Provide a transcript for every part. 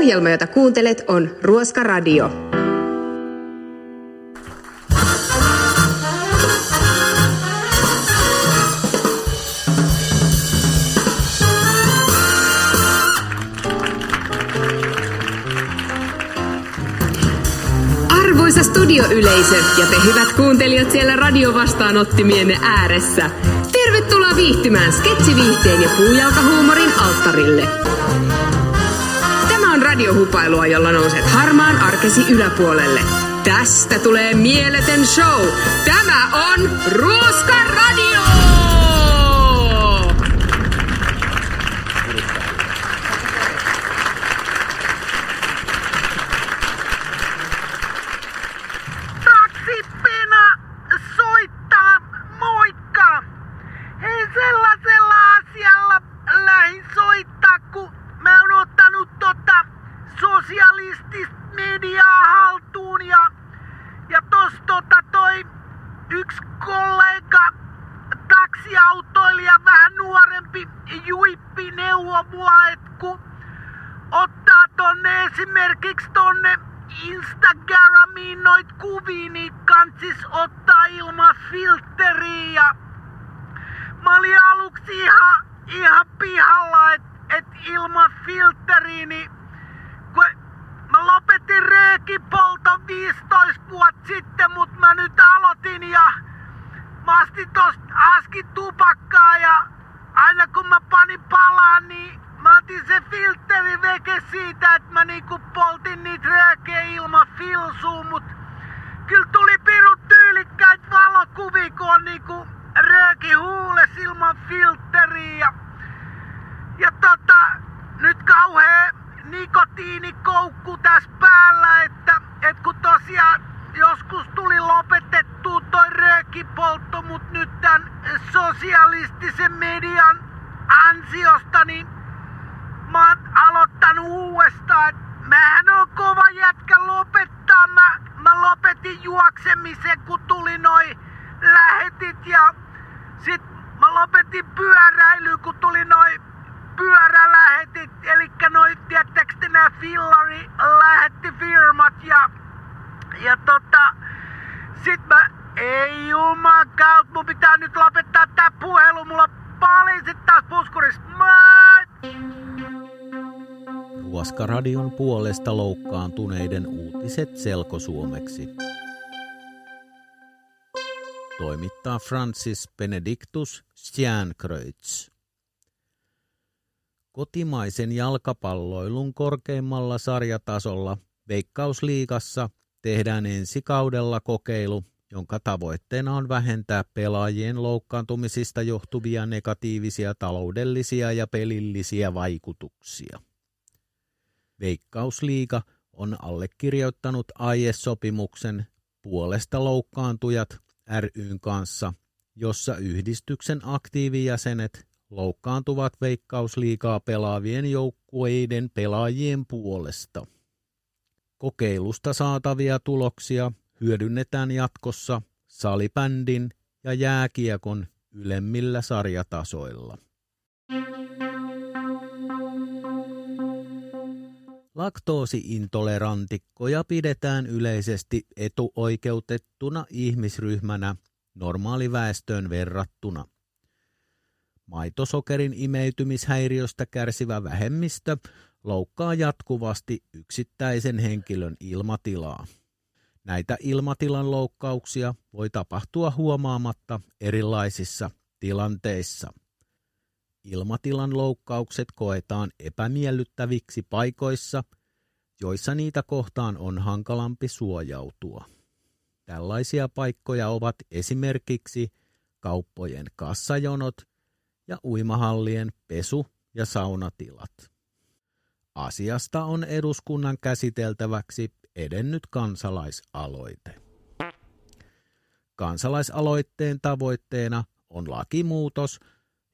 Ohjelma, jota kuuntelet, on Ruoska Radio. Arvoisa studioyleisö ja te hyvät kuuntelijat siellä radiovastaanottimienne ääressä. Tervetuloa viihtymään sketsiviihteen ja puujalkahuumorin alttarille. Radiohupailua, jolla nouset harmaan arkesi yläpuolelle. Tästä tulee mieletön show. Tämä on Ruoska Radio! Taksipina soittaa, moikka! Hei sellaisella asialla lähin soittaa, kun mä oon ottanut tota sosialistista mediaa haltuun ja, ja tos tota toi yksi kollega taksiautoilija vähän nuorempi juippi neuvo mua, et kun ottaa tonne esimerkiksi tonne Instagramiin noit kuvia, kantsis ottaa ilman filtteriä. Mä olin aluksi ihan, ihan pihalla, et, et ilman filtteriä, niin kun mä lopetin reekipolton 15 vuotta sitten, mut mä nyt aloitin ja mä astin tosta askin tupakkaa ja aina kun mä panin palaan, niin mä otin se filteri veke siitä, että mä niinku poltin niitä röökeä ilman filsuun, mut kyllä tuli pirut tyylikkäitä valokuvia, kun on niinku rööki huules ilman filtteriä. Ja, tota, nyt kauhea nikotiinikoukku tässä päällä, että et kun tosiaan joskus tuli lopetettua toi röökipoltto, mut nyt tän sosialistisen median ansiosta, niin mä oon aloittanut uudestaan. Mähän on kova jätkä lopettaa. Mä, mä lopetin juoksemisen, kun tuli noi lähetit ja sit mä lopetin pyöräily, kun tuli noi pyörälähetit, eli noi, tiettäks te nää fillari lähettifirmat ja, ja tota, sit mä, ei jumakaan, mun pitää nyt lopettaa tää puhelu, mulla poliisit taas puskuris, moi! Ruoskaradion puolesta loukkaantuneiden uutiset selkosuomeksi. Toimittaa Francis Benedictus Stjernkreutz. Kotimaisen jalkapalloilun korkeimmalla sarjatasolla Veikkausliigassa tehdään ensi kaudella kokeilu, jonka tavoitteena on vähentää pelaajien loukkaantumisista johtuvia negatiivisia taloudellisia ja pelillisiä vaikutuksia. Veikkausliiga on allekirjoittanut aiesopimuksen puolesta loukkaantujat ryn kanssa, jossa yhdistyksen aktiivijäsenet loukkaantuvat veikkausliigaa pelaavien joukkueiden pelaajien puolesta. Kokeilusta saatavia tuloksia hyödynnetään jatkossa salibändin ja jääkiekon ylemmillä sarjatasoilla. Laktoosiintolerantikkoja pidetään yleisesti etuoikeutettuna ihmisryhmänä normaaliväestöön verrattuna. Maitosokerin imeytymishäiriöstä kärsivä vähemmistö loukkaa jatkuvasti yksittäisen henkilön ilmatilaa. Näitä ilmatilan loukkauksia voi tapahtua huomaamatta erilaisissa tilanteissa. Ilmatilan loukkaukset koetaan epämiellyttäviksi paikoissa, joissa niitä kohtaan on hankalampi suojautua. Tällaisia paikkoja ovat esimerkiksi kauppojen kassajonot ja uimahallien pesu- ja saunatilat. Asiasta on eduskunnan käsiteltäväksi edennyt kansalaisaloite. Kansalaisaloitteen tavoitteena on lakimuutos,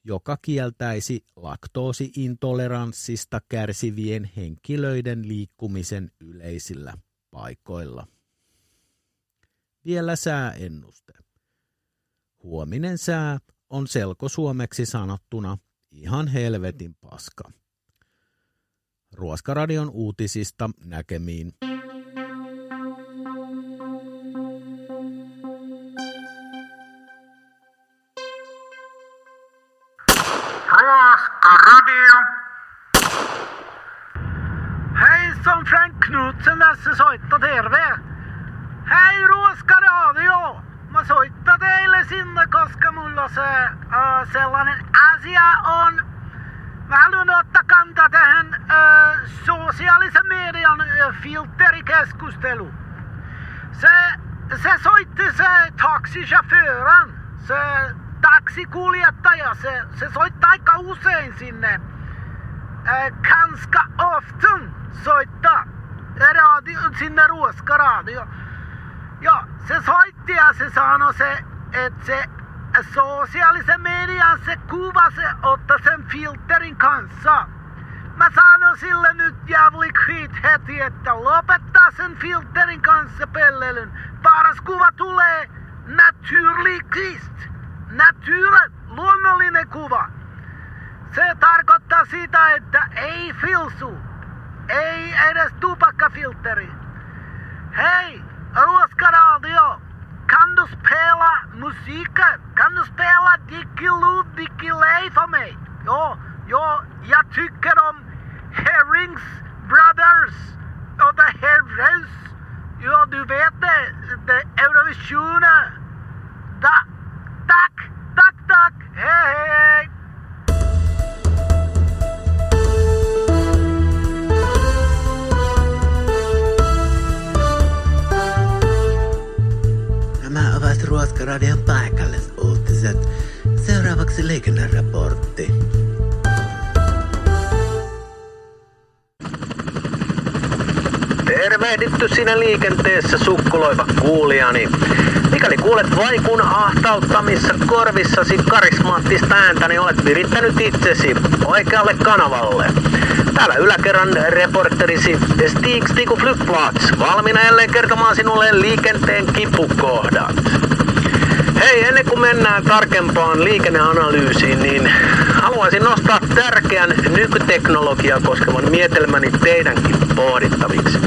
joka kieltäisi laktoosiintoleranssista kärsivien henkilöiden liikkumisen yleisillä paikoilla. Vielä sääennuste. Huominen sää on selkosuomeksi sanottuna ihan helvetin paska. Ruoskaradion uutisista näkemiin. Hei Ruoskaradio. Mä soittan teille sinne, koska mulla se äh, sellainen asia on. Mä haluan ottaa kantaa tähän äh, sosiaalisen median äh, filterikeskustelu. Se, se soitti se taxichauffören, se taksikuljettaja, se, se soittaa aika usein sinne. Äh, ganska often soittaa radio, sinne Ruoskaradio. Ja se soitti ja se sanoi se, että se sosiaalisen median se kuva se ottaa sen filterin kanssa. Mä sanon sille nyt jävligt skit heti, että lopettaa sen filterin kanssa pellelyn. Paras kuva tulee naturligist. Nature, luonnollinen kuva. Se tarkoittaa sitä, että ei filsu. Ei edes tupakkafilteri. musikk kan du spille Dickeloo Dickeley for meg. Jo, jo, jeg tykker om Herrings Brothers og The Herreus. Jo, du vet det. Det Eurovisjonen. Eh, da Ruoskaradion paikallisuutiset. Seuraavaksi liikenneraportti. Tervehditty sinä liikenteessä sukkuloiva kuulijani. Mikäli kuulet vaikun ahtauttamissa korvissasi karismaattista ääntä, niin olet virittänyt itsesi oikealle kanavalle. Täällä yläkerran reporterisi Stig Stiku Flygplats, valmiina jälleen kertomaan sinulle liikenteen kipukohdat. Hei, ennen kuin mennään tarkempaan liikenneanalyysiin, niin haluaisin nostaa tärkeän nykyteknologiaa koskevan mietelmäni teidänkin pohdittaviksi.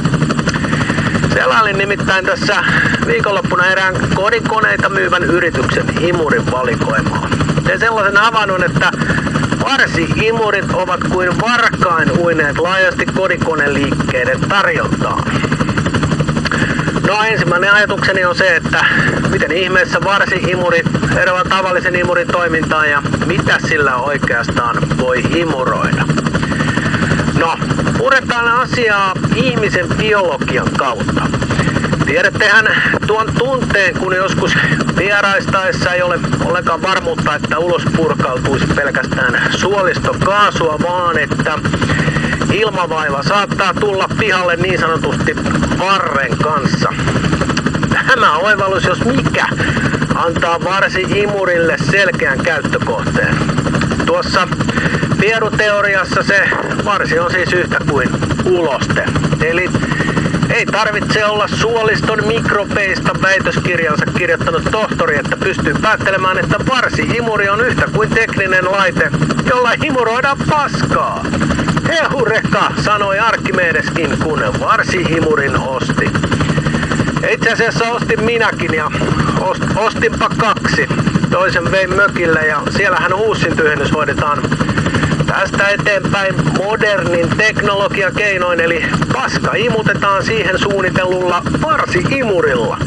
Selailin nimittäin tässä viikonloppuna erään kodinkoneita myyvän yrityksen imurin valikoimaa. Tein sellaisen havainnon, että varsi-imurit ovat kuin varkain uineet laajasti kodinkoneliikkeiden tarjontaan. No ensimmäinen ajatukseni on se, että miten ihmeessä varsi-imurit eroavat tavallisen imurin toimintaan ja mitä sillä oikeastaan voi imuroida. No, puretaan asiaa ihmisen biologian kautta. Tiedättehän tuon tunteen, kun joskus vieraistaessa ei ole ollenkaan varmuutta, että ulos purkautuisi pelkästään suolistokaasua, vaan että ilmavaiva saattaa tulla pihalle niin sanotusti varren kanssa. Tämä oivallus, jos mikä, antaa varsi imurille selkeän käyttökohteen. Tuossa pieruteoriassa se varsi on siis yhtä kuin uloste. Eli ei tarvitse olla suoliston mikropeista väitöskirjansa kirjoittanut tohtori, että pystyy päättelemään, että varsi-imuri on yhtä kuin tekninen laite, jolla imuroidaan paskaa. Hehureka, sanoi Arkimedeskin, kun varsi-imurin osti. Itse asiassa ostin minäkin ja ost, ostinpa kaksi. Toisen vein mökille ja siellähän uusin tyhjennys hoidetaan tästä eteenpäin modernin teknologiakeinoin, eli paska imutetaan siihen suunnitellulla varsi-imurilla.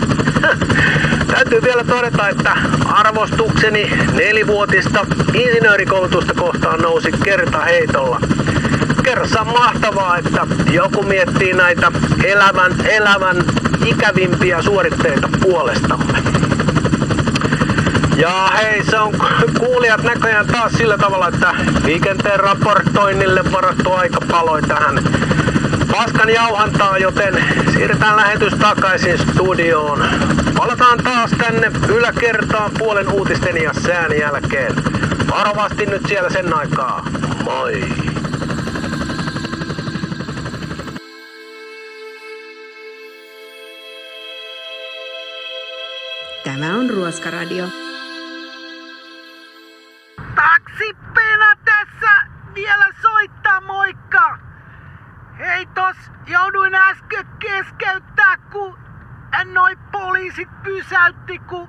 Täytyy vielä todeta, että arvostukseni nelivuotista insinöörikoulutusta kohtaan nousi kerta heitolla. Kerrassa mahtavaa, että joku miettii näitä elävän, elävän ikävimpiä suoritteita puolestamme. Ja hei, se on kuulijat näköjään taas sillä tavalla, että liikenteen raportoinnille varattu aika paloi tähän paskan jauhantaa, joten siirretään lähetys takaisin studioon. Palataan taas tänne yläkertaan puolen uutisten ja sään jälkeen. Varovasti nyt siellä sen aikaa. Moi! Tämä on Ruoskaradio. Jouduin äsken keskeyttää, kun noi poliisit pysäytti, kun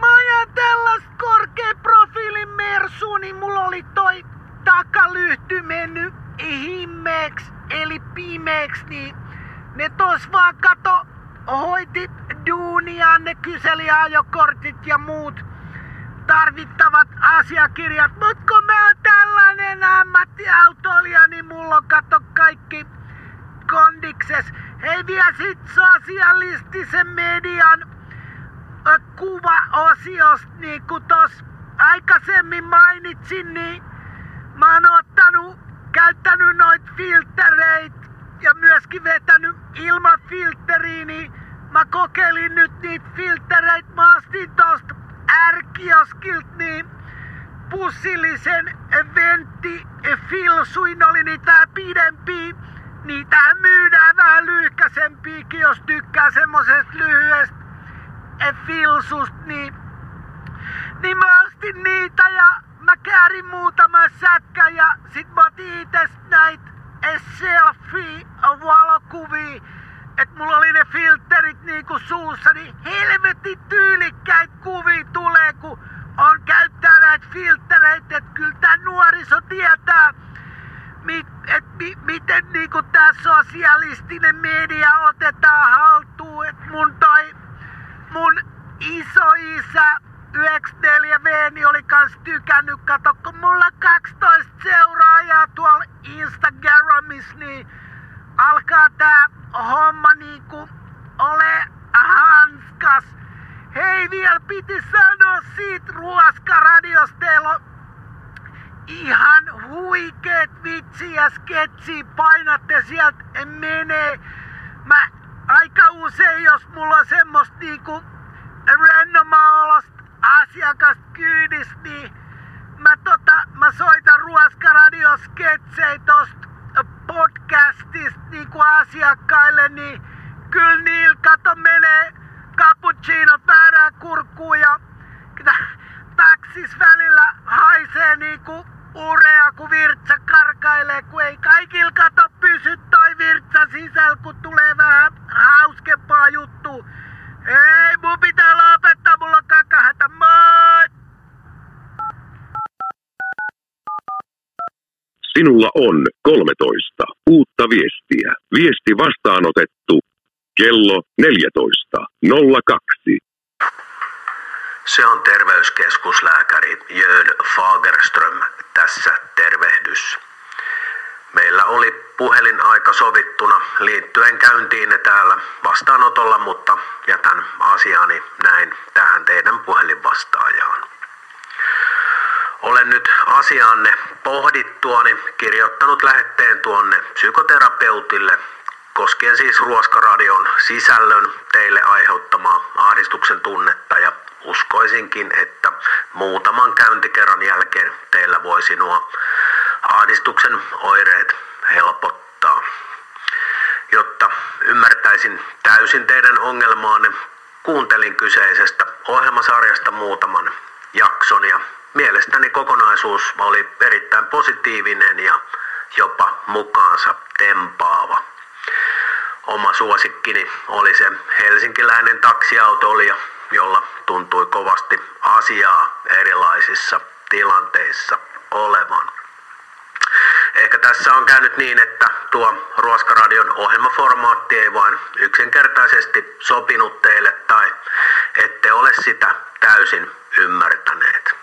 mä ajan tällaista korkean profiilin mersu, niin mulla oli toi takalyhty mennyt himmeeksi, eli pimeeksi, niin ne tos vaan kato hoiti duunia, ne kyseli ajokortit ja muut tarvittavat asiakirjat. Mut kun mä oon tällainen ammattiautoilija, niin mulla on kato kaikki kondikses. Hei vielä sit sosialistisen median ö, kuvaosiosta, niin kuin tos aikaisemmin mainitsin, niin mä oon ottanut, käyttänyt noit filtereit ja myöskin vetänyt ilman filteriä, niin mä kokeilin nyt niitä filtereit. Mä astin tosta ärkioskilt niin pussillisen ventti filsuin oli niitä pidempi. Niitä myydään vähän lyhkäsempiäkin, jos tykkää semmosesta lyhyestä filsusta, niin, niin mä ostin niitä ja mä käärin muutaman sätkä ja sit mä otin ites näitä selfie valokuvia. Että mulla oli ne filterit niinku suussa, niin helvetin tyylikkäitä kuvia tulee, kun on käyttää näitä filtereitä, että kyllä tää nuoriso tietää, mit, et, mi, miten niinku tää sosialistinen media otetaan haltuun, että mun toi, mun isoisä 94V niin oli kans tykännyt, kato kun mulla 12 seuraajaa tuolla Instagramissa, niin alkaa tää homma niinku ole hanskas. Hei vielä piti sanoa siitä ruoskaradiosta, teillä on ihan huikeet vitsi ja sketsi, painatte sieltä menee. Mä aika usein, jos mulla on semmoista niinku rennomaalosta asiakasta kyydistä, niin mä, tota, mä soitan ruoskaradiosketsiä tosta podcastista niinku asiakkaille, niin kyllä niillä kato menee cappuccino väärään kurkkuun ja taksis välillä haisee niinku urea, kun virtsa karkailee, kun ei kaikilla kato pysy toi virtsa sisällä, kun tulee vähän hauskempaa juttu. Ei, mun pitää lopettaa, mulla on kakahätä, moi! Sinulla on 13 uutta viestiä. Viesti vastaanotettu kello 14.02. Se on terveyskeskuslääkäri Jön Fagerström tässä tervehdys. Meillä oli puhelinaika sovittuna liittyen käyntiin täällä vastaanotolla, mutta jätän asiani näin tähän teidän puhelinvastaajaan. Olen nyt asiaanne pohdittuani kirjoittanut lähetteen tuonne psykoterapeutille koskien siis Ruoskaradion sisällön teille aiheuttamaa ahdistuksen tunnetta ja uskoisinkin, että muutaman käyntikerran jälkeen teillä voisi nuo ahdistuksen oireet helpottaa. Jotta ymmärtäisin täysin teidän ongelmaanne, kuuntelin kyseisestä ohjelmasarjasta muutaman jakson ja mielestäni kokonaisuus oli erittäin positiivinen ja jopa mukaansa tempaava. Oma suosikkini oli se helsinkiläinen taksiautoilija, jolla tuntui kovasti asiaa erilaisissa tilanteissa olevan. Ehkä tässä on käynyt niin, että tuo Ruoskaradion ohjelmaformaatti ei vain yksinkertaisesti sopinut teille tai ette ole sitä täysin ymmärtäneet.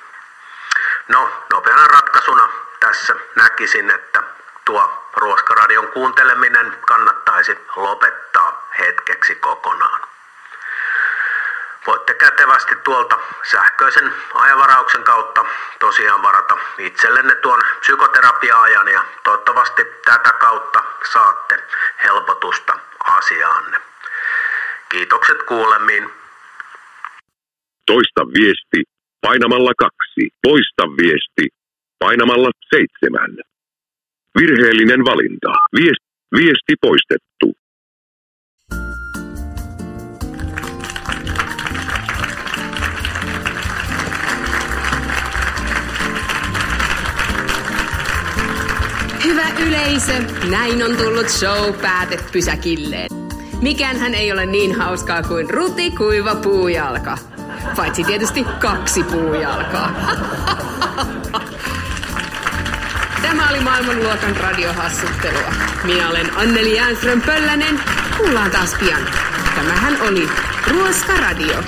No, nopeana ratkaisuna tässä näkisin, että tuo Ruoskaradion kuunteleminen kannattaisi lopettaa hetkeksi kokonaan. Voitte kätevästi tuolta sähköisen ajanvarauksen kautta tosiaan varata itsellenne tuon psykoterapia-ajan ja toivottavasti tätä kautta saatte helpotusta asiaanne. Kiitokset kuulemiin. Toista viesti painamalla kaksi. Poista viesti painamalla seitsemän. Virheellinen valinta. Viesti, viesti poistettu. Yleisö, näin on tullut show päätepysäkilleen. Mikään ei ole niin hauskaa kuin ruti kuiva puujalka. Paitsi tietysti kaksi puujalkaa. Tämä oli maailmanluokan radiohassuttelua. Minä olen Anneli Jäänström Pöllänen. Kuullaan taas pian. Tämähän oli Ruoska Radio.